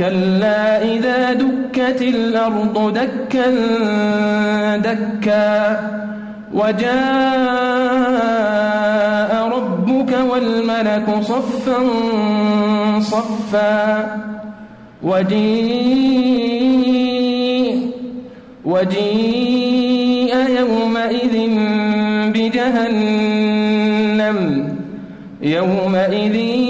كلا إذا دكت الأرض دكا دكا وجاء ربك والملك صفا صفا وجيء وجيء يومئذ بجهنم يومئذ